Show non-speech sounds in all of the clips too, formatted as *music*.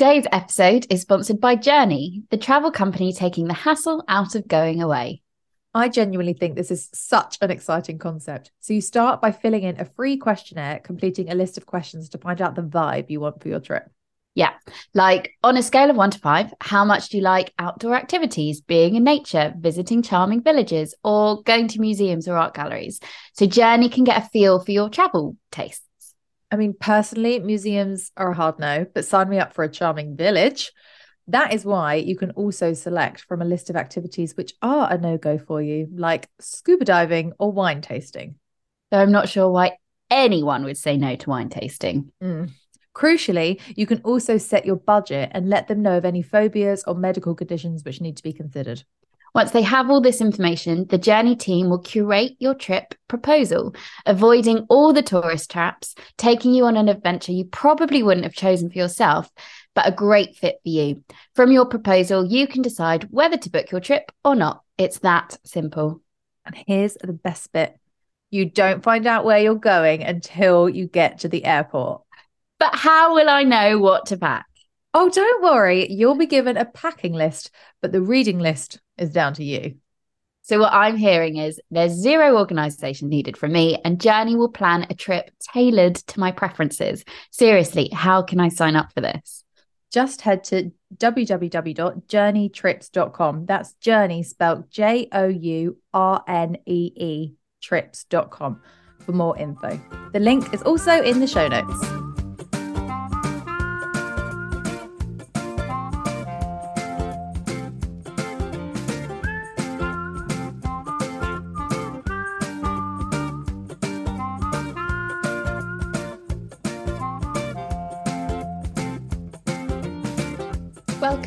Today's episode is sponsored by Journee, the travel company taking the hassle out of going away. I genuinely think this is such an exciting concept. So, you start by filling in a free questionnaire, completing a list of questions to find out the vibe you want for your trip. Yeah. Like on a scale of one to five, how much do you like outdoor activities, being in nature, visiting charming villages, or going to museums or art galleries? So Journee can get a feel for your travel tastes. I mean, personally, museums are a hard no, but sign me up for a charming village. That is why you can also select from a list of activities which are a no go for you, like scuba diving or wine tasting. Though I'm not sure why anyone would say no to wine tasting. Mm. Crucially, you can also set your budget and let them know of any phobias or medical conditions which need to be considered. Once they have all this information, the Journee team will curate your trip proposal, avoiding all the tourist traps, taking you on an adventure you probably wouldn't have chosen for yourself, but a great fit for you. From your proposal, you can decide whether to book your trip or not. It's that simple. And here's the best bit you don't find out where you're going until you get to the airport. But how will I know what to pack? Oh, don't worry. You'll be given a packing list, but the reading list is down to you. So, what I'm hearing is there's zero organization needed from me, and Journee will plan a trip tailored to my preferences. Seriously, how can I sign up for this? Just head to www.journeetrips.com. That's Journee spelled J O U R N E E trips.com for more info. The link is also in the show notes.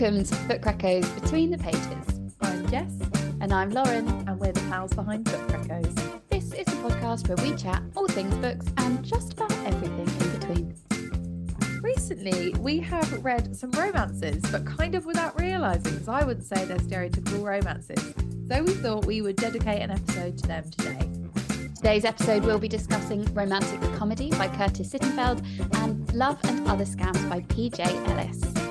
Welcome to Echoes Between the Pages. I'm Jess, And I'm Lauren. and we're the pals behind Echoes. This is a podcast where we chat all things books and just about everything in between. Recently, we have read some romances, but kind of without realizing, because I wouldn't say they're stereotypical romances. So we thought we would dedicate an episode to them today. Today's episode we'll be discussing Romantic Comedy by Curtis Sittenfeld and Love and Other Scams by PJ Ellis.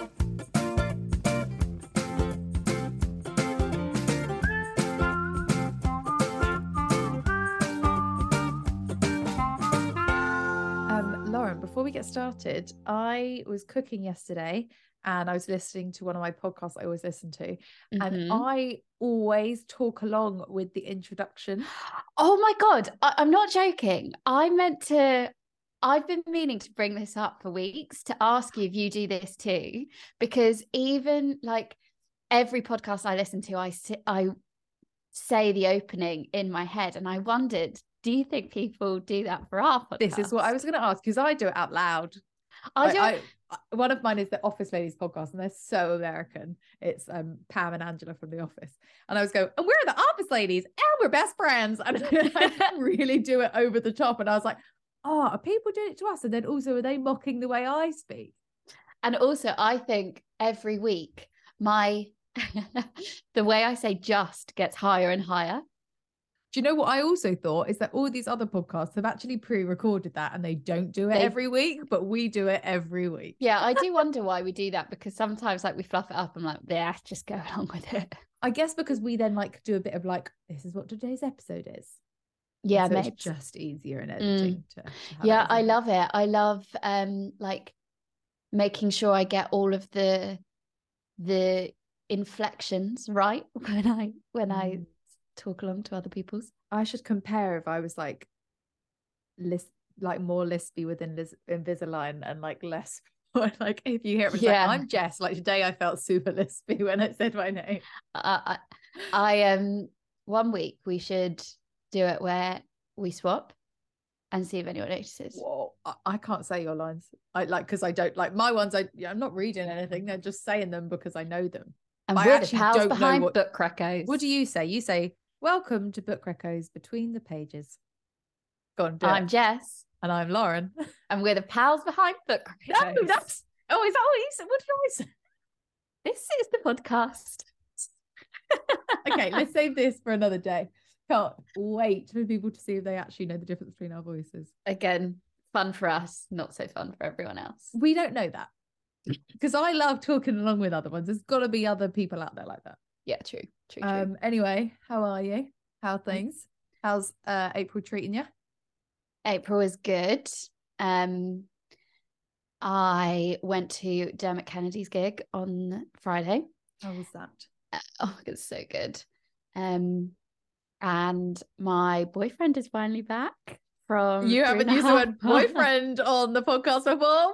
Get started, I was cooking yesterday and I was listening to one of my podcasts I always listen to, and Mhm. I always talk along with the introduction. *gasps* Oh my God, I- I'm not joking. I meant to, I've been meaning to bring this up for weeks to ask you if you do this too, because even like every podcast I listen to, I, I say the opening in my head, and I wondered, do you think people do that for our podcast? This is what I was going to ask because I do it out loud. I don't. I- one of mine is the Office Ladies podcast, and they're so American. It's um, Pam and Angela from The Office, and I was going, and we're the Office Ladies, and we're best friends, and *laughs* I *laughs* really do it over the top, and I was like, oh, are people doing it to us? And then also, are they mocking the way I speak? And also, I think every week my *laughs* the way I say just gets higher and higher. Do you know what I also thought is that all these other podcasts have actually pre-recorded that, and they don't do it They- every week, but we do it every week. Yeah, I do wonder why we do that because sometimes like we fluff it up. I'm like, yeah, just go *laughs* along with it. I guess because we then like do a bit of like, this is what today's episode is. Yeah, so it's just easier in editing. To, to yeah, I love it. I love um like making sure I get all of the the inflections right *laughs* when I when I Mm. Talk along to other people's. I should compare if I was like list like more lispy within Liz- Invisalign and like less *laughs* like if you hear it, it's Yeah. like I'm Jess. Like today I felt super *laughs* lispy when I said my name. I, I I um one week we should do it where we swap and see if anyone notices. Whoa, I, I can't say your lines. I like because I don't like my ones. I yeah, I'm not reading anything. They're just saying them because I know them. And I we're the actually pals don't know behind what- Book Reccos. What do you say? You say welcome to Book Reccos between the pages. Go on, I'm it. Jess, and I'm Lauren. *laughs* and we're the pals behind Book no, that's oh, is that what you said? What did I say? This is the podcast. *laughs* okay, let's *laughs* save this for another day. Can't wait for people to see if they actually know the difference between our voices. Again, fun for us, not so fun for everyone else. We don't know that. because I love talking along with other ones. There's got to be other people out there like that. Yeah, true, true, true. Um. Anyway, how are you? How are things? How's uh April treating you? April is good. Um, I went to Dermot Kennedy's gig on Friday. How was that? Oh, it's so good. Um, and my boyfriend is finally back from. You haven't used the word boyfriend on the podcast before.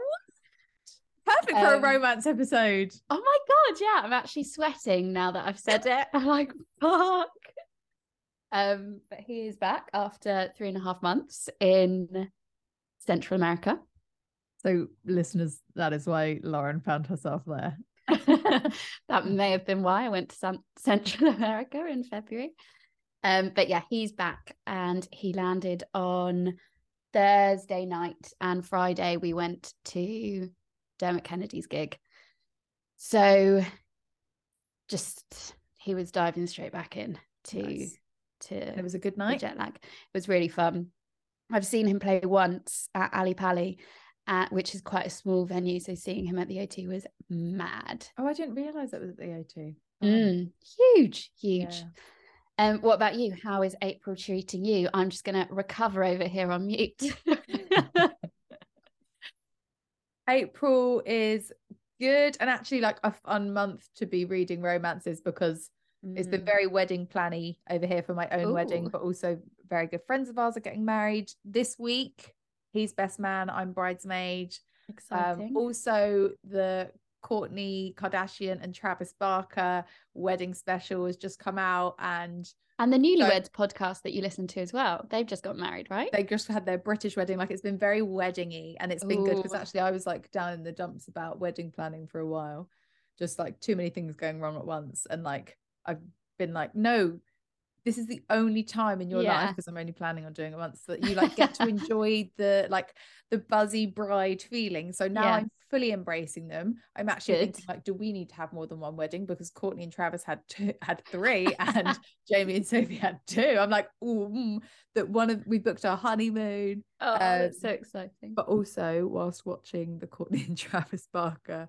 Perfect for Um, a romance episode. Oh my god, yeah, I'm actually sweating now that I've said it. *laughs* I'm like, fuck. Um, but he is back after three and a half months in Central America. So, listeners, that is why Lauren found herself there. *laughs* that may have been why I went to Central *laughs* America in February. Um, but yeah, he's back and he landed on Thursday night and Friday we went to Dermot Kennedy's gig. So just he was diving straight back in to Nice. to It was a good night. jet lag. It was really fun. I've seen him play once at Ali Pali, uh, which is quite a small venue. So seeing him at the O2 was mad. Oh, I didn't realize it was at the O2. Oh, Mm, huge, huge. yeah. Um, what about you? How is April treating you? I'm just gonna recover over here on mute. *laughs* April is good and actually like a fun month to be reading romances because it's been Mm, very wedding planny over here for my own wedding, but also very good friends of ours are getting married this week. He's best man, I'm bridesmaid. exciting. Um, also, the Kourtney Kardashian and Travis Barker wedding special has just come out, and and the Newlyweds podcast that you listen to as well. They've just got married, right? they just had their British wedding. Like it's been very weddingy, and it's been good because actually I was like down in the dumps about wedding planning for a while, just like too many things going wrong at once, and like I've been like, no. This is the only time in your life because I'm only planning on doing it once that you like get to *laughs* enjoy the like the buzzy bride feeling. So now Yeah. I'm fully embracing them. I'm actually Good. thinking like, do we need to have more than one wedding? Because Kourtney and Travis had two, *laughs* had three, and *laughs* Jamie and Sophie had two. I'm like, ooh, mm, that one of we booked our honeymoon, Oh, that's so Um, exciting. but also whilst watching the Kourtney and *laughs* Travis Barker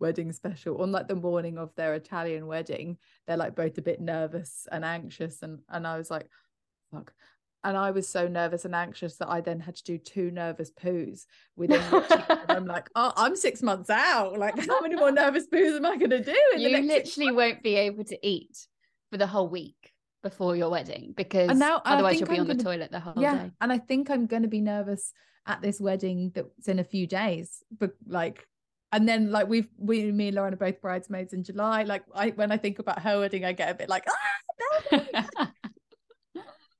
wedding special on like the morning of their Italian wedding, they're like both a bit nervous and anxious, and and I was like, fuck. And I was so nervous and anxious that I then had to do two nervous poos within. And I'm like, oh, I'm six months out. Like, how many more nervous poos am I going to do? In the you literally won't be able to eat for the whole week before your wedding because now otherwise you'll be I'm on the gonna- toilet the whole yeah day. and i think i'm going to be nervous at this wedding that's in a few days but like and then like we've we me and lauren are both bridesmaids in july like i when i think about her wedding i get a bit like ah, no.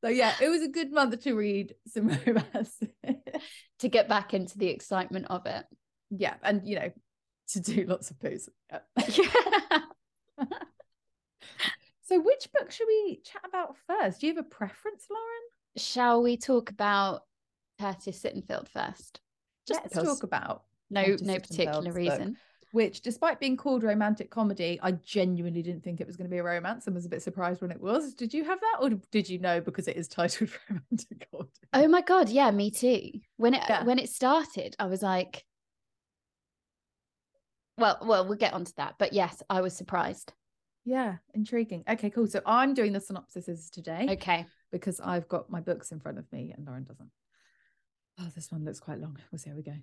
So yeah it was a good month to read some *laughs* romance to get back into the excitement of it. yeah and you know to do lots of poos Yeah. *laughs* So which book should we chat about first do you have a preference lauren Shall we talk about Curtis Sittenfeld first? Just let's talk about no, Curtis no particular reason. book. Which despite being called romantic comedy i genuinely didn't think it was going to be a romance and was a bit surprised when it was did you have that or did you know because it is titled *laughs* romantic comedy Oh my god, yeah, me too. When it Yeah. when it started, I was like, well, well, we'll get onto that. But yes, I was surprised. yeah intriguing okay cool so i'm doing the synopsises today Okay. because i've got my books in front of me and lauren doesn't oh this one looks quite long we'll see how we go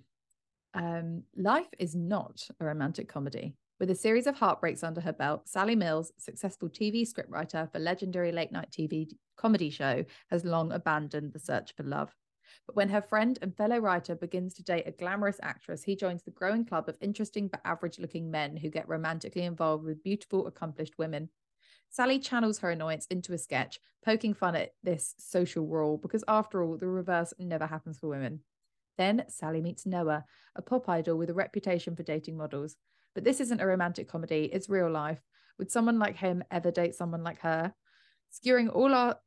um life is not a romantic comedy with a series of heartbreaks under her belt sally mills successful tv scriptwriter for legendary late night tv comedy show has long abandoned the search for love but when her friend and fellow writer begins to date a glamorous actress, he joins the growing club of interesting but average looking men who get romantically involved with beautiful, accomplished women. Sally channels her annoyance into a sketch, poking fun at this social rule because, after all, the reverse never happens for women. Then Sally meets Noah, a pop idol with a reputation for dating models. But this isn't a romantic comedy, it's real life. Would someone like him ever date someone like her? Skewering all our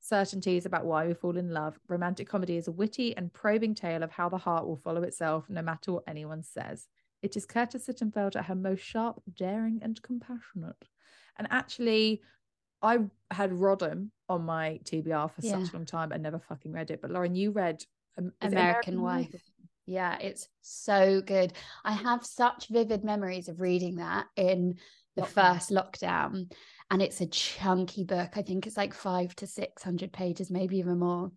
certainties about why we fall in love, romantic comedy is a witty and probing tale of how the heart will follow itself no matter what anyone says. It is Curtis Sittenfeld at her most sharp, daring, and compassionate. And actually, I had Rodham on my TBR for Yeah. such a long time and never fucking read it. But Lauren, you read it American Wife. Yeah, it's so good. I have such vivid memories of reading that in the Lockdown. first lockdown. And it's a chunky book. I think it's like five to 600 pages, maybe even more.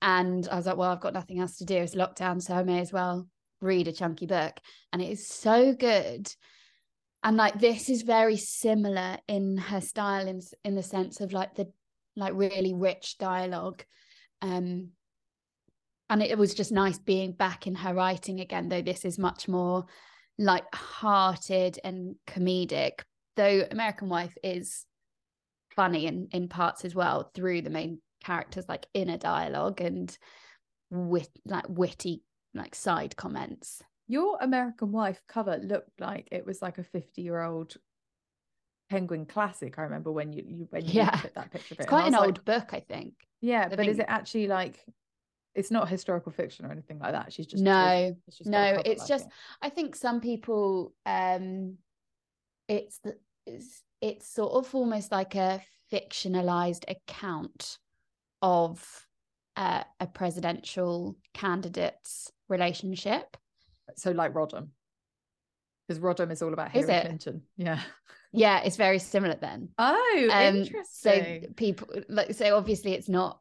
And I was like, well, I've got nothing else to do. It's lockdown. So I may as well read a chunky book. And it is so good. And like this is very similar in her style in, in the sense of like the like really rich dialogue. Um and it was just nice being back in her writing again, though this is much more light-hearted and comedic. Though American Wife is funny in in parts as well through the main characters like inner dialogue and wit like witty like side comments. Your American Wife cover looked like it was like a 50 year old penguin classic. I remember when you, you when you Yeah. put that picture it. It's quite an like, old book, I think. yeah, but is it actually like it's not historical fiction or anything like that? She's just No, it's just no, it's like just it. I think some people um it's the it's, it's sort of almost like a fictionalized account of uh, a presidential candidate's relationship. so like Rodham. Because Rodham is all about Is Hillary it? Clinton. Yeah. Yeah, it's very similar then. Oh, Um, interesting. So people like so obviously it's not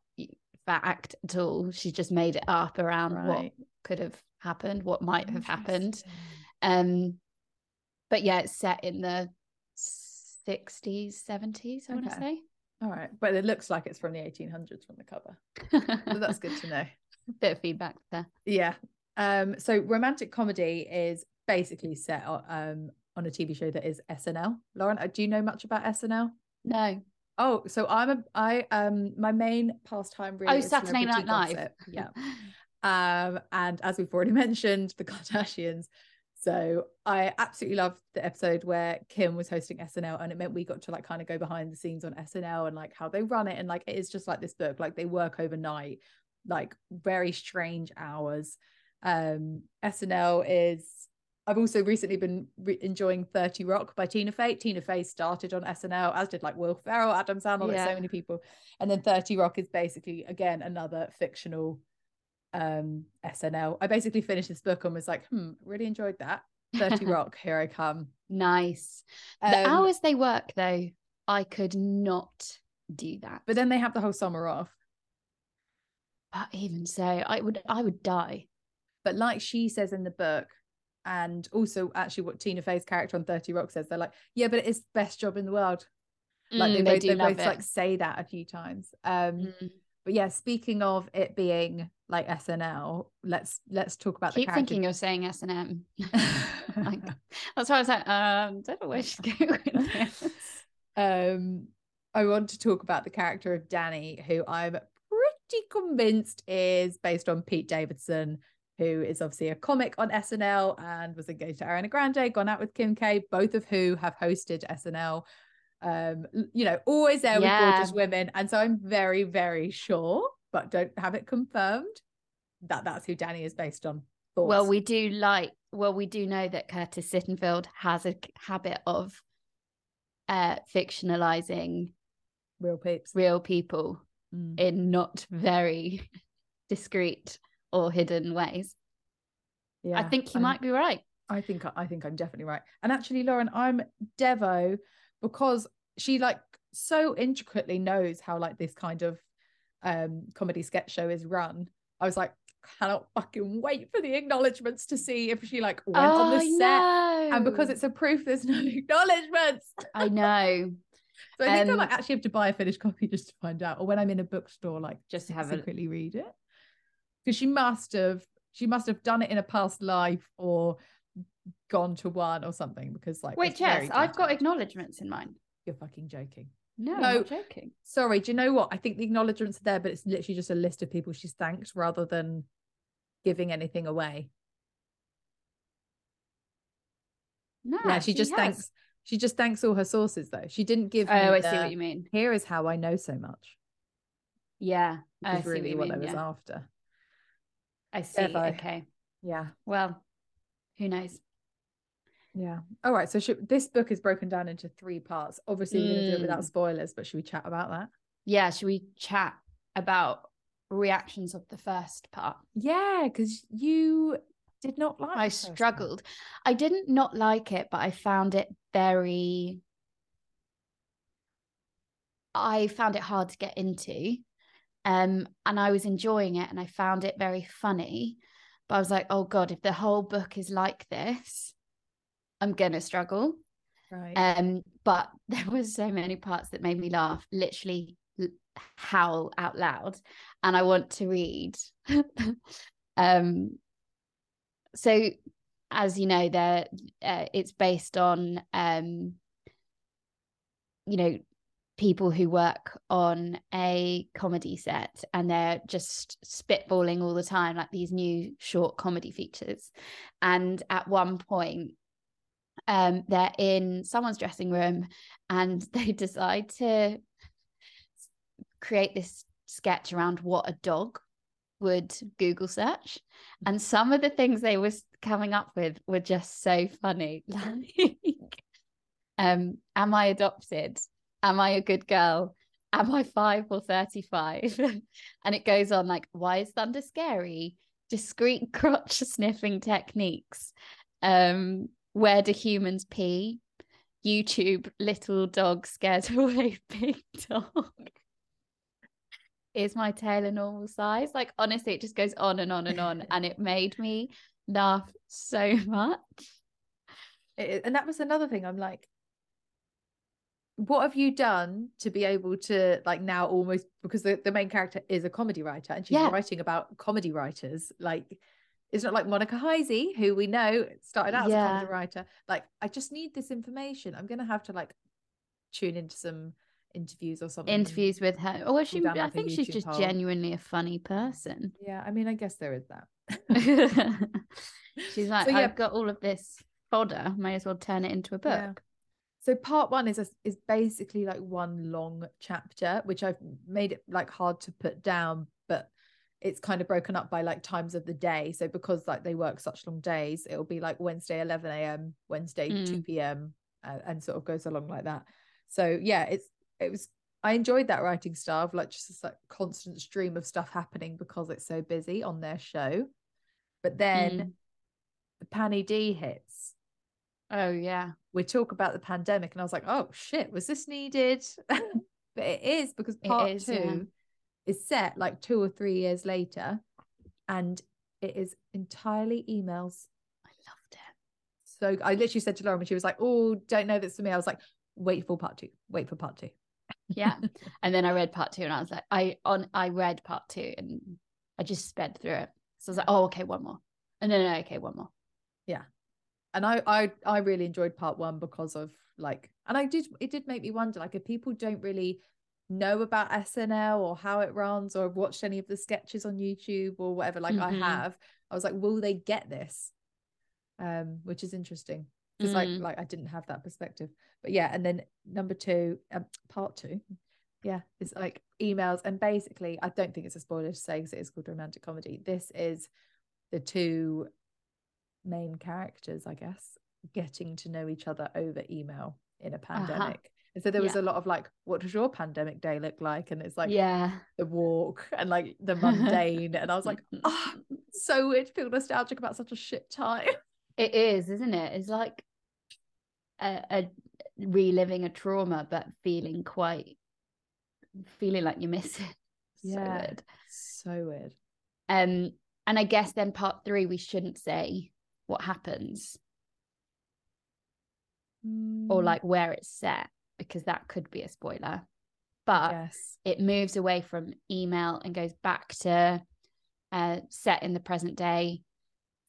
fact at all. She just made it up around what could have happened, what might have happened. Um, but yeah, it's set in the sixties, seventies. I want to say. All right, but it looks like it's from the 1800s from the cover. So that's good to know. *laughs* Bit of feedback there. Yeah. Um. So romantic comedy is basically set on um on a TV show that is SNL. Lauren, uh, do you know much about SNL? No. Oh, so I'm a I um my main pastime really. Oh, is Saturday Night Live. Yeah. *laughs* Um, and as we've already *laughs* mentioned, the Kardashians. So I absolutely loved the episode where Kim was hosting SNL, and it meant we got to like kind of go behind the scenes on SNL and like how they run it, and like it is just like this book, like they work overnight, like very strange hours. Um, SNL is. I've also recently been re- enjoying 30 Rock by Tina Fey. Tina Fey started on SNL, as did like Will Ferrell, Adam Sandler, like so many people. And then 30 Rock is basically again another fictional um SNL. I basically finished this book and was like, hmm, really enjoyed that. 30 *laughs* Rock, here I come. nice. The Um, hours they work though, I could not do that. But then they have the whole summer off. But even so, I would I would die. But like she says in the book, and also actually what Tina Fey's character on 30 Rock says, they're like, yeah, but it's the best job in the world. Like they Mm, both, do they both like say that a few times. Um, Mm. but yeah, speaking of it being like SNL, let's let's talk about Keep the character. thinking you're saying SNM. *laughs* *laughs* Like, that's why I was like, um, don't know where she's *laughs* going with this. um I want to talk about the character of Danny, who I'm pretty convinced is based on Pete Davidson, who is obviously a comic on SNL and was engaged to Ariana Grande, gone out with Kim K, both of who have hosted SNL. Um, you know, always there with Yeah. gorgeous women. And so I'm very, very sure, but don't have it confirmed that that's who Danny is based on. Well, we do like, well, we do know that Curtis Sittenfeld has a habit of uh fictionalizing real peeps. real people Mm. in not very *laughs* discreet or hidden ways. Yeah, I think you I'm- might be right. I think I think I'm definitely right. And actually, Lauren, I'm Devo because she like so intricately knows how like this kind of um comedy sketch show is run. I was like, cannot fucking wait for the acknowledgements to see if she like went on the Oh, set. no. And because it's a proof, there's no *laughs* acknowledgements. I know. So I think I Um, might actually have to buy a finished copy just to find out, or when I'm in a bookstore, like Just to have a- secretly read it. Because she must have, she must have done it in a past life or gone to one or something. Because like, Wait, Jess, I've got acknowledgements in mind. You're fucking joking. No, No. I'm joking. Sorry, do you know what? I think the acknowledgements are there, but it's literally just a list of people she's thanked rather than giving anything away. No, yeah, she, just has. thanks. She just thanks all her sources though. She didn't give. Oh, I see what you mean. Here is how I know so much. Yeah, Which I is see really what you I was yeah. after. I see. Okay. Yeah. Well, who knows? Yeah. All right. So should, this book is broken down into three parts. Obviously, we're going to do it without Mm. spoilers, but should we chat about that? Yeah, should we chat about reactions of the first part. Yeah, because you did not like. I struggled. One. I didn't not like it, but I found it very. I found it hard to get into, um, and I was enjoying it, and I found it very funny. But I was like, oh god, if the whole book is like this, I'm gonna struggle. Right. Um, but *laughs* there was so many parts that made me laugh, literally howl out loud, and I want to read. *laughs* um, so as you know, there uh, it's based on um, you know people who work on a comedy set and they're just spitballing all the time like these new short comedy features. And at one point um they're in someone's dressing room and *laughs* they decide to create this sketch around what a dog would google search. And some of the things they was coming up with were just so funny. *laughs* Like um am i adopted am i a good girl am i 5 or 35 *laughs* and it goes on like why is thunder scary discreet *laughs* crotch sniffing techniques um where do humans pee? YouTube, little dog scares *laughs* away big dog. Is my tail a normal size? Like, honestly, it just goes on and on and on. and it made me laugh so much. It, and that was another thing. I'm like, what have you done to be able to like now almost because the, the main character is a comedy writer and she's yeah. writing about comedy writers like it's not like Monica Heisey, who we know started out yeah. as a comedy writer. Like, I just need this information. I'm gonna have to like tune into some interviews or something. Interviews with her. Or she like I think she's just genuinely a funny person. Yeah, I mean, I guess there is that. *laughs* *laughs* she's like, so, yeah. I've got all of this fodder, may as well turn it into a book. So part one is a, is basically like one long chapter, which I've made it like hard to put down, but it's kind of broken up by like times of the day. So because like they work such long days, it'll be like Wednesday 11 a.m., Wednesday mm. 2 p.m. Uh, and sort of goes along like that. So yeah, it's it was I enjoyed that writing style of like just this like constant stream of stuff happening because it's so busy on their show. But then mm. the Panny D hits. Oh yeah. We talk about the pandemic and I was like, oh shit, was this needed? Mm. *laughs* but it is because part is, two yeah is set like two or three years later and it is entirely emails. I loved it. So i literally said to lauren when she was like oh don't know this for me i was like wait for part two wait for part two. Yeah. *laughs* And then i read part two and i was like i on i read part two and i just sped through it. So i was like oh okay one more. And then okay one more and I, I i really enjoyed part one because of like and i did it did make me wonder like if people don't really know about SNL or how it runs or have watched any of the sketches on YouTube or whatever like mm-hmm. I have I was like will they get this um which is interesting because mm. like like I didn't have that perspective but yeah and then number 2 um, part 2 yeah it's like emails and basically I don't think it's a spoiler to say because it is called romantic comedy this is the two main characters I guess getting to know each other over email in a uh-huh. pandemic uh-huh. And so there was yeah. a lot of like, what does your pandemic day look like? And it's like, yeah, the walk and like the *laughs* mundane. and I was like, oh, *laughs* so weird to feel nostalgic about such a shit time. *laughs* It is, isn't it? It's like a, a reliving a trauma, but feeling quite, feeling like you miss it. Yeah. So weird. So weird. Um, and I guess then part three, we shouldn't say what happens mm. or like where it's set because that could be a spoiler. But yes. it moves away from email and goes back to uh, set in the present day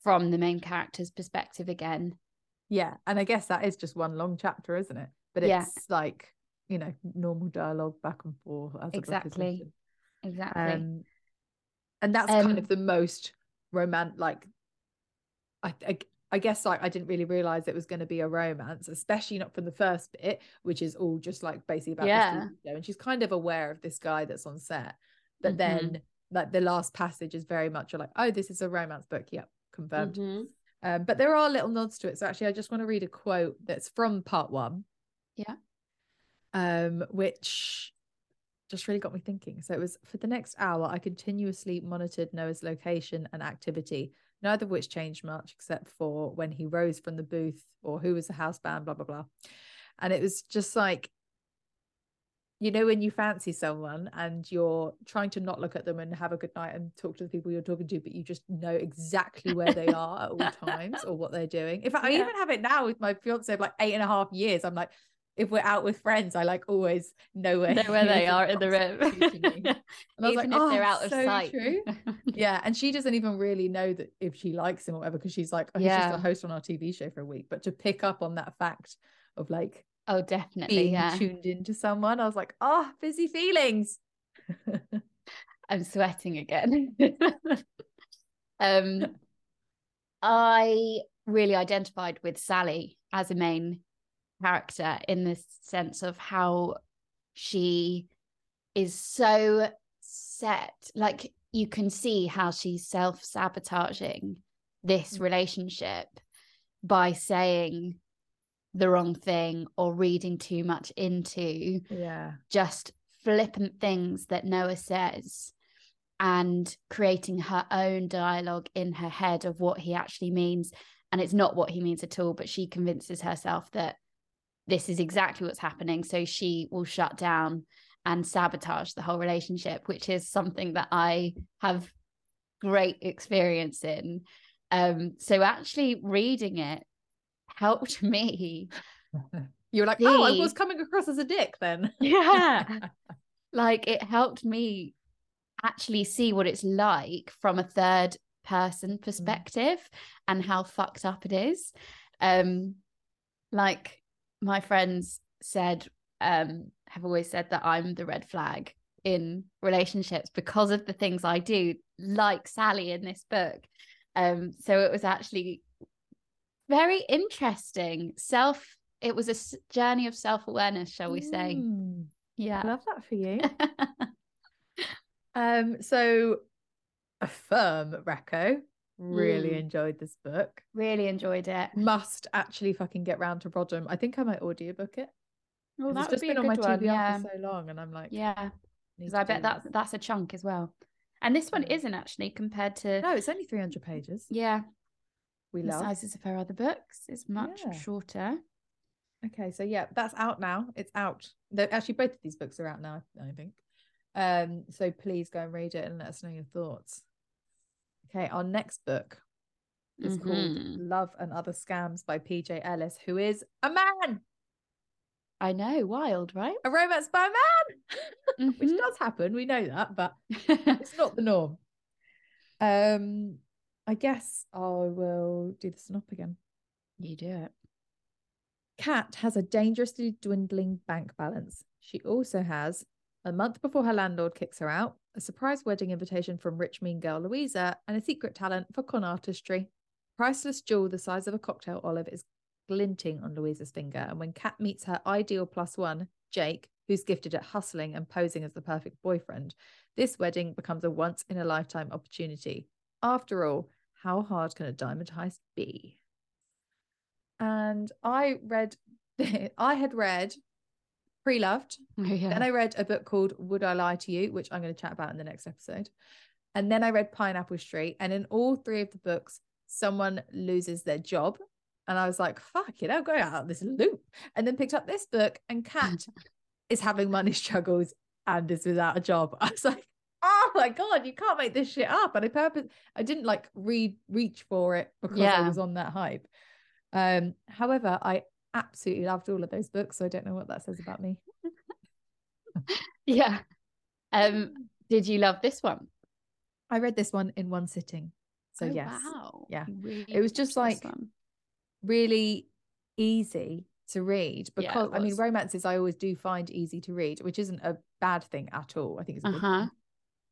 from the main character's perspective again. Yeah. And I guess that is just one long chapter, isn't it? But it's yeah. like, you know, normal dialogue back and forth. exactly. Exactly. Um, and that's um, kind of the most romantic, like, I, I I guess like I didn't really realize it was going to be a romance, especially not from the first bit, which is all just like basically about yeah. And she's kind of aware of this guy that's on set, but mm-hmm. then like the last passage is very much like, oh, this is a romance book. Yep, confirmed. Mm-hmm. Um, but there are little nods to it. So actually, I just want to read a quote that's from part one. Yeah. Um, which just really got me thinking. So it was for the next hour, I continuously monitored Noah's location and activity, neither of which changed much except for when he rose from the booth or who was the house band, blah, blah, blah. And it was just like, you know, when you fancy someone and you're trying to not look at them and have a good night and talk to the people you're talking to, but you just know exactly where they are at all *laughs* times or what they're doing. In fact, I Yeah. even have it now with my fiance of like eight and a half years. I'm like, if we're out with friends, I like always know where, know *laughs* where they are in the room. *laughs* And I was Even like, if they're "Oh, out of so sight. true." *laughs* yeah, and she doesn't even really know that if she likes him or whatever because she's like, oh, he's just a host on our TV show for a week. But to pick up on that fact of like oh, definitely. being Yeah. tuned into someone, I was like, oh, busy feelings. I'm sweating again. um, I really identified with Sally as a main character in the sense of how she is so set. Like you can see how she's self sabotaging this Mm. relationship by saying the wrong thing or reading too much into yeah. just flippant things that Noah says and creating her own dialogue in her head of what he actually means. And it's not what he means at all, but she convinces herself that this is exactly what's happening. So she will shut down and sabotage the whole relationship, which is something that I have great experience in. Um, so actually reading it helped *laughs* me *laughs* You're like, oh, I was coming across as a dick then. *laughs* Yeah. like it helped me actually see what it's like from a third person perspective and how fucked up it is um like my friends said um have always said that i'm the red flag in relationships because of the things i do like sally in this book. Um so it was actually very interesting. Self it was a s- journey of self-awareness shall we say. Mm, yeah. I love that for you. *laughs* Um, so affirm Reco. Really Mm. enjoyed this book. really enjoyed it. Must actually fucking get round to Rodham. I think I might audiobook it. Oh, 'cause that it's just be been on my one. TBR Yeah, for so long, and I'm like, yeah. Because I bet that's that's a chunk as well. And this one isn't actually compared to no, it's only 300 pages. yeah We the love. sizes of her other books. It's much Yeah. shorter. Okay, so yeah, that's out now. It's out. Though actually, both of these books are out now. I think. Um, so please go and read it and let us know your thoughts. Okay, our next book is called Mhm. Love and Other Scams by PJ Ellis, who is a man, I know, wild, right? a romance by a man, *laughs* which Mhm. does happen. We know that, but *laughs* it's not the norm. Um, I guess I will do the snop again. you do it. Kat has a dangerously dwindling bank balance. She also has, a month before her landlord kicks her out, a surprise wedding invitation from rich mean girl Louisa, and a secret talent for con artistry. Priceless jewel the size of a cocktail olive is glinting on Louisa's finger, and when Kat meets her ideal plus one, Jake, who's gifted at hustling and posing as the perfect boyfriend, this wedding becomes a once in a lifetime opportunity. After all, how hard can a diamond heist be? and I read, *laughs* I had read Pre Loved. *laughs* Oh, yeah. Then I read a book called Would I Lie to You, which I'm going to chat about in the next episode. And then I read Pineapple Street. And in all three of the books, someone loses their job. And I was like, fuck it, I'll go out of this loop. And then picked up this book, and cat *laughs* is having money struggles and is without a job. *laughs* I was like, oh my God, you can't make this shit up. And I purpose I didn't like read reach for it because I was on that hype. Um, however, I absolutely loved all of those books. So I don't know what that says about me. *laughs* yeah. Um, did you love this one? I read this one in one sitting. So Oh, yes, wow. yeah. Really It was just like- really easy to read Yeah, because I mean romances I always do find easy to read, which isn't a bad thing at all. I think it's a good Uh-huh. thing.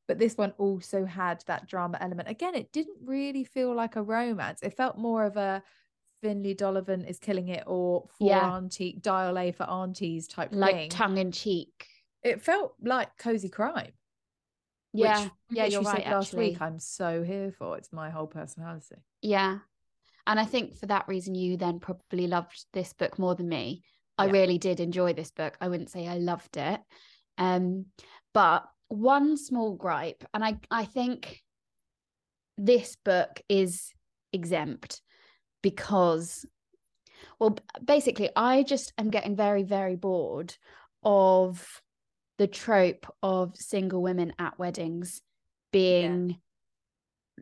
But this one also had that drama element. Again, it didn't really feel like a romance. It felt more of a Finlay Donovan is killing it or for Yeah. auntie dial A for aunties type like thing. tongue in cheek. it felt like cozy crime. Yeah, which yeah, you're literally right. said last actually, week. I'm so here for. It's my whole personality. yeah, and I think for that reason, you then probably loved this book more than me. I Yeah. really did enjoy this book. I wouldn't say I loved it. Um, but one small gripe, and I I think this book is exempt because well basically i just am getting very very bored of the trope of single women at weddings being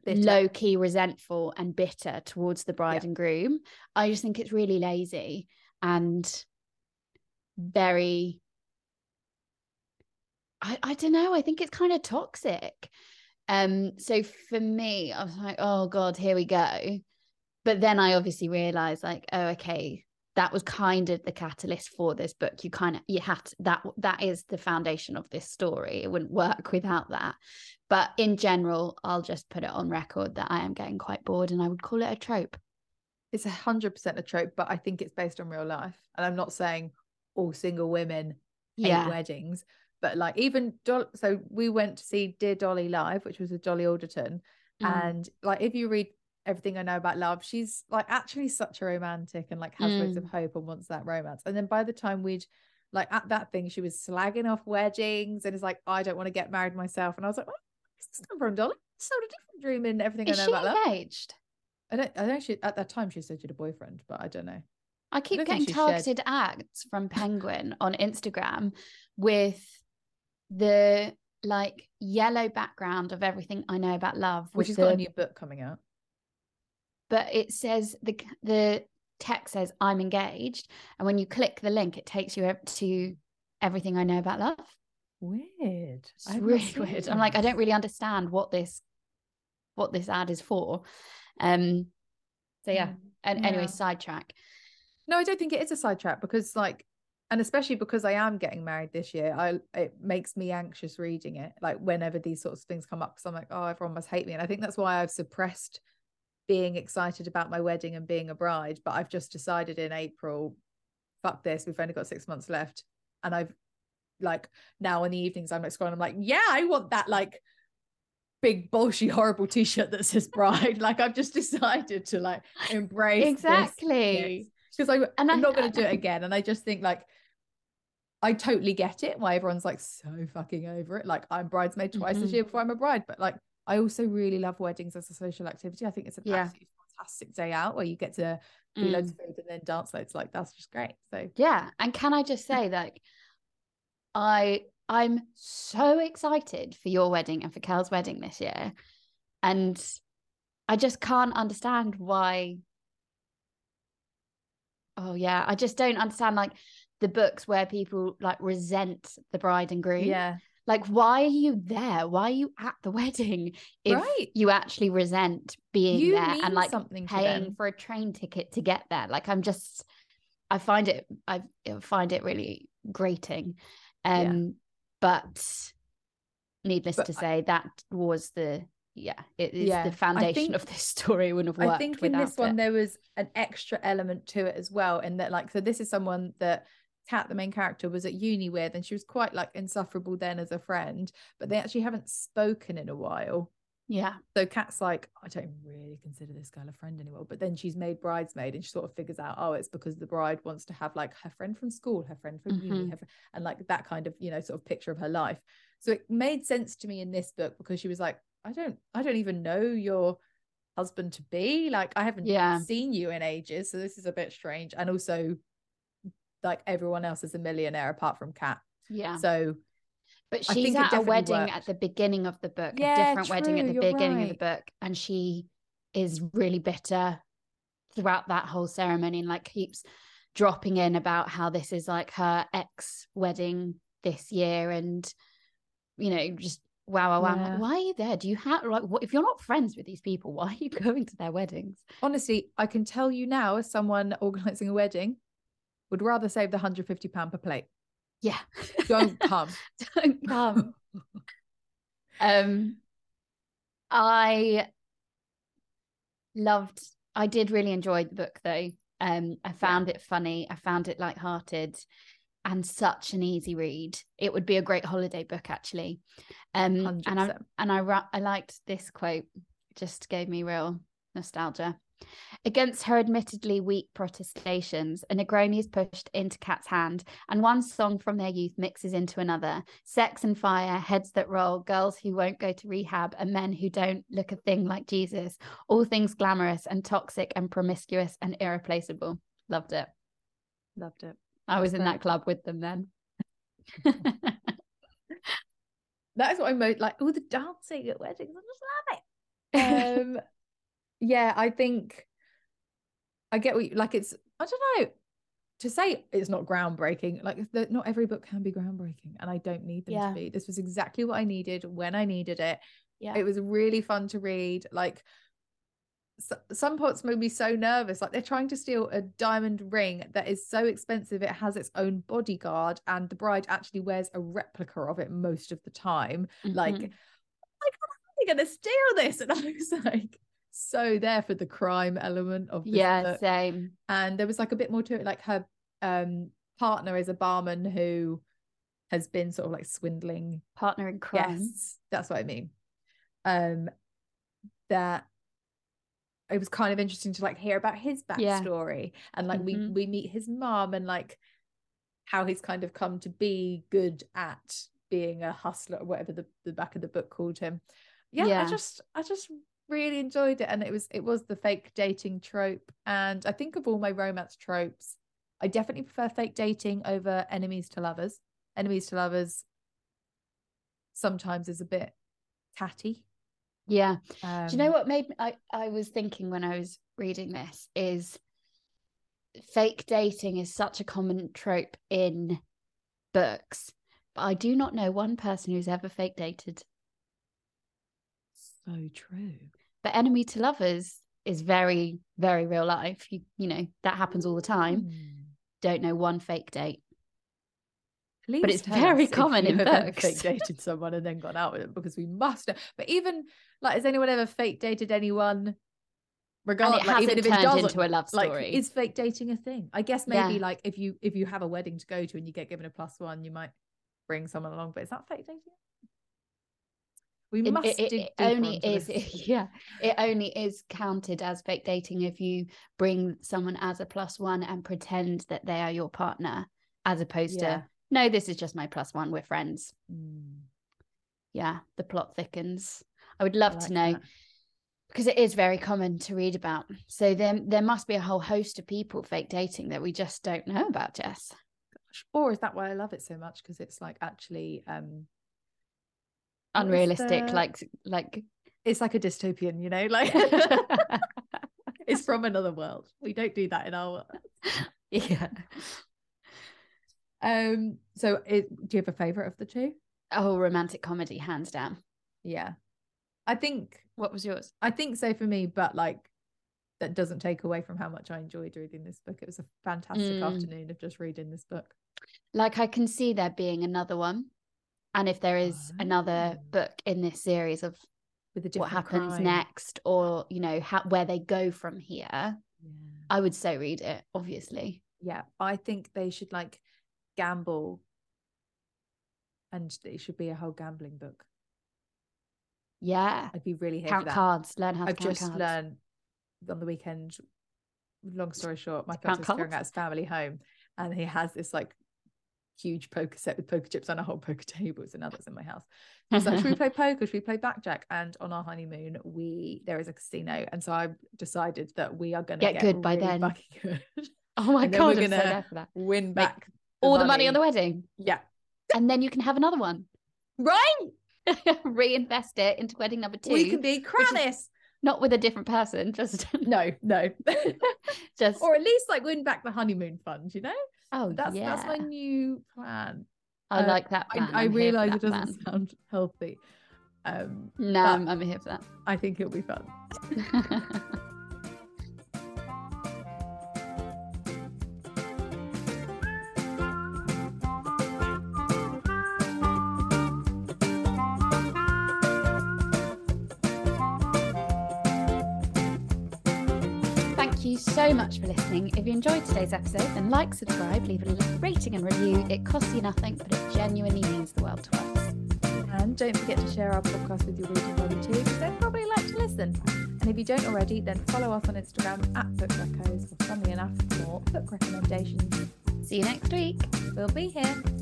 Bitter. low key resentful and bitter towards the bride Yeah. and groom i just think it's really lazy and very I, I don't know. I think it's kind of toxic. Um, so for me, I was like, oh God, here we go. But then I obviously realized, like, oh, okay, that was kind of the catalyst for this book. You kind of you had to, that that is the foundation of this story. It wouldn't work without that. But in general, I'll just put it on record that I am getting quite bored and I would call it a trope. It's a hundred percent a trope, but I think it's based on real life. And I'm not saying all single women hate Yeah. weddings, but like even Dol- so we went to see Dear Dolly live, which was with Dolly Alderton, Mm. and like if you read everything I know about love, she's like actually such a romantic and like has loads of Mm. hope and wants that romance. And then by the time we'd like at that thing, she was slagging off weddings and is like, I don't want to get married myself. And I was like, Where does this come from, Dolly? It's sort of different dream in everything Is I know she about love. engaged? I don't I don't she at that time she said she had a boyfriend, but I don't know. I keep don't getting shared- targeted ads from Penguin on Instagram with the like yellow background of everything I know about love, Which has got a new book coming out. But it says the the text says I'm engaged, and when you click the link, it takes you to everything I know about love. Weird. It's I really *laughs* weird. I'm like, I don't really understand what this what this ad is for. Um. So yeah. Mm, And anyway, sidetrack. No, I don't think it is a sidetrack because like and especially because I am getting married this year, I it makes me anxious reading it. Like whenever these sorts of things come up, because I'm like, oh, everyone must hate me. And I think that's why I've suppressed being excited about my wedding and being a bride. But I've just decided in April, fuck this, we've only got six months left. And I've like now in the evenings, I'm like scrolling, I'm like, yeah, I want that like big bullshit horrible t-shirt that says bride. *laughs* like I've just decided to like embrace Exactly. because I And I'm I- not going to do it again. And I just think like I totally get it why everyone's like so fucking over it. Like I'm bridesmaid twice this Mhm. year before I'm a bride, but like I also really love weddings as a social activity. I think it's an Yeah. absolutely fantastic day out where you get to do Mm. loads of food and then dance loads. Like that's just great. So Yeah, and can I just say that I I'm so excited for your wedding and for Kel's wedding this year. And I just can't understand why Oh yeah, I just don't understand like the books where people like resent the bride and groom. yeah, Like why are you there? Why are you at the *laughs* wedding if Right. you actually resent being You there and like something paying for a train ticket to get there? Like I'm just I find it I find it really grating. Yeah. Um but needless But to I- say that was the yeah, it is Yeah, the foundation think- of this *laughs* story wouldn't have worked I think in this one it. there was an extra element to it as well. In that, like, so this is someone that Kat, the main character, was at uni with, and she was quite like insufferable then as a friend, but they actually haven't spoken in a while. Yeah. So Kat's like, I don't really consider this girl a friend anymore. But then she's made bridesmaid and she sort of figures out, oh, it's because the bride wants to have like her friend from school, her friend from uni, Mhm. her and like that kind of, you know, sort of picture of her life. So it made sense to me in this book because she was like, I don't, I don't even know your husband to be. Like, I haven't Yeah. seen you in ages. So this is a bit strange. And also, like everyone else is a millionaire apart from Kat. Yeah. So But she's at a wedding worked. at the beginning of the book, Yeah, a different wedding at the beginning of the book, and she is really bitter throughout that whole ceremony and like keeps dropping in about how this is like her ex wedding this year and you know just wow wow like, why are you there do you have like what if you're not friends with these people why are you *laughs* going to their weddings honestly, I can tell you now, as someone organizing a wedding, would rather save the 150 pound per plate. yeah. Don't *laughs* come. don't come. *laughs* Um i loved i did really enjoy the book though. Um i found it funny. I found it light-hearted and such an easy read. It would be a great holiday book actually. Um and i 100%. and i i liked this quote. Just gave me real nostalgia Against her admittedly weak protestations, a Negroni is pushed into Kat's hand, and one song from their youth mixes into another. Sex and fire, heads that roll, girls who won't go to rehab, and men who don't look a thing like Jesus. All things glamorous and toxic and promiscuous and irreplaceable. Loved it. Loved it. I was in that club with them then. *laughs* that is what I'm most like. All the dancing at weddings, I just love it. Um, *laughs* yeah, I think I get what you, like. It's I don't know to say it's not groundbreaking. Like the, not every book can be groundbreaking, and I don't need them Yeah. to be. This was exactly what I needed when I needed it. Yeah. It was really fun to read. Like s- some parts made me so nervous. Like they're trying to steal a diamond ring that is so expensive it has its own bodyguard, and the bride actually wears a replica of it most of the time. Like, Mhm. like how are they gonna steal this? *laughs* And I was like, so there for the crime element of this yeah, book. same. And there was like a bit more to it. Like her um partner is a barman who has been sort of like swindling Partner in crime. Yes, that's what I mean. Um, that it was kind of interesting to like hear about his Yeah. backstory and like we Mhm. we meet his mom and like how he's kind of come to be good at being a hustler or whatever the, the back of the book called him. Yeah, Yeah. I just I just really enjoyed it and it was it was the fake dating trope and I think of all my romance tropes I definitely prefer fake dating over enemies to lovers. Enemies to lovers sometimes is a bit tatty. Yeah. Um, Do you know what made me, I, I was thinking when I was reading this is fake dating is such a common trope in books, but I do not know one person who's ever fake dated. So true. But enemy to lovers is very, very real life. You you know, that happens all the time. Mm. Don't know one fake date. Please but it's very common in books. Fake dated *laughs* someone and then gone out with them because we must. know. But even like, has anyone ever fake dated anyone? Regardless, it like, even if it doesn't, into a love story. like, is fake dating a thing? I guess maybe Yeah. like if you if you have a wedding to go to and you get given a plus one, you might bring someone along. But is that fake dating? We It- must it, it- dig it only is this. *laughs* yeah it only is counted as fake dating if you bring someone as a plus one and pretend that they are your partner as opposed Yeah. to no this is just my plus one we're friends Mm, yeah the plot thickens i would love I to know that. because it is very common to read about so then there must be a whole host of people fake dating that we just don't know about jess Or is that why I love it so much? Because it's like actually um unrealistic the- like like it's like a dystopian, you know, like *laughs* *laughs* it's from another world. We don't do that in our world. *laughs* yeah Um, so it, do you have a favorite of the two? oh romantic comedy hands down Yeah. I think what was yours I think so for me, but like that doesn't take away from how much I enjoyed reading this book. It was a fantastic Mm. afternoon of just reading this book. like I can see there being another one. And if there is another Oh. book in this series of what happens crime. next or, you know, how, where they go from here, Yeah. I would so read it, obviously. yeah, I think they should like gamble and it should be a whole gambling book. Yeah. I'd be really here Count cards, learn how to I've count just cards. learned on the weekend. Long story short, my To count fiance was clearing out his family home, and he has this like huge poker set with poker chips and a whole *laughs* poker table. So now that's in my house. Was like, "Should we *laughs* play poker? Should we play blackjack?" And on our honeymoon, we there is a casino, and so I've decided that we are going to Get good by then. fucking *laughs* good. oh my and God, we're for that. Win Make back All the money on the wedding. yeah, And then you can have another one. right. Reinvest it into wedding number two. We can be is- Kranis. Not with a different person, just No, no. just or at least like win back the honeymoon fund. You know, oh that's yeah. that's my new plan. I uh, like that plan. I, I I'm here for realize it doesn't plan. sound *laughs* healthy. Um, No, I'm, I'm here for that. I think it'll be fun. *laughs* so much for listening. If you enjoyed today's episode, then like, subscribe, leave a rating and review. It costs you nothing, but it genuinely means the world to us. And don't forget to share our podcast with your reading buddy too, because they'd probably like to listen. And if you don't already, then follow us on Instagram at Book Reccos or funnily enough for more book recommendations. See you next week. We'll be here.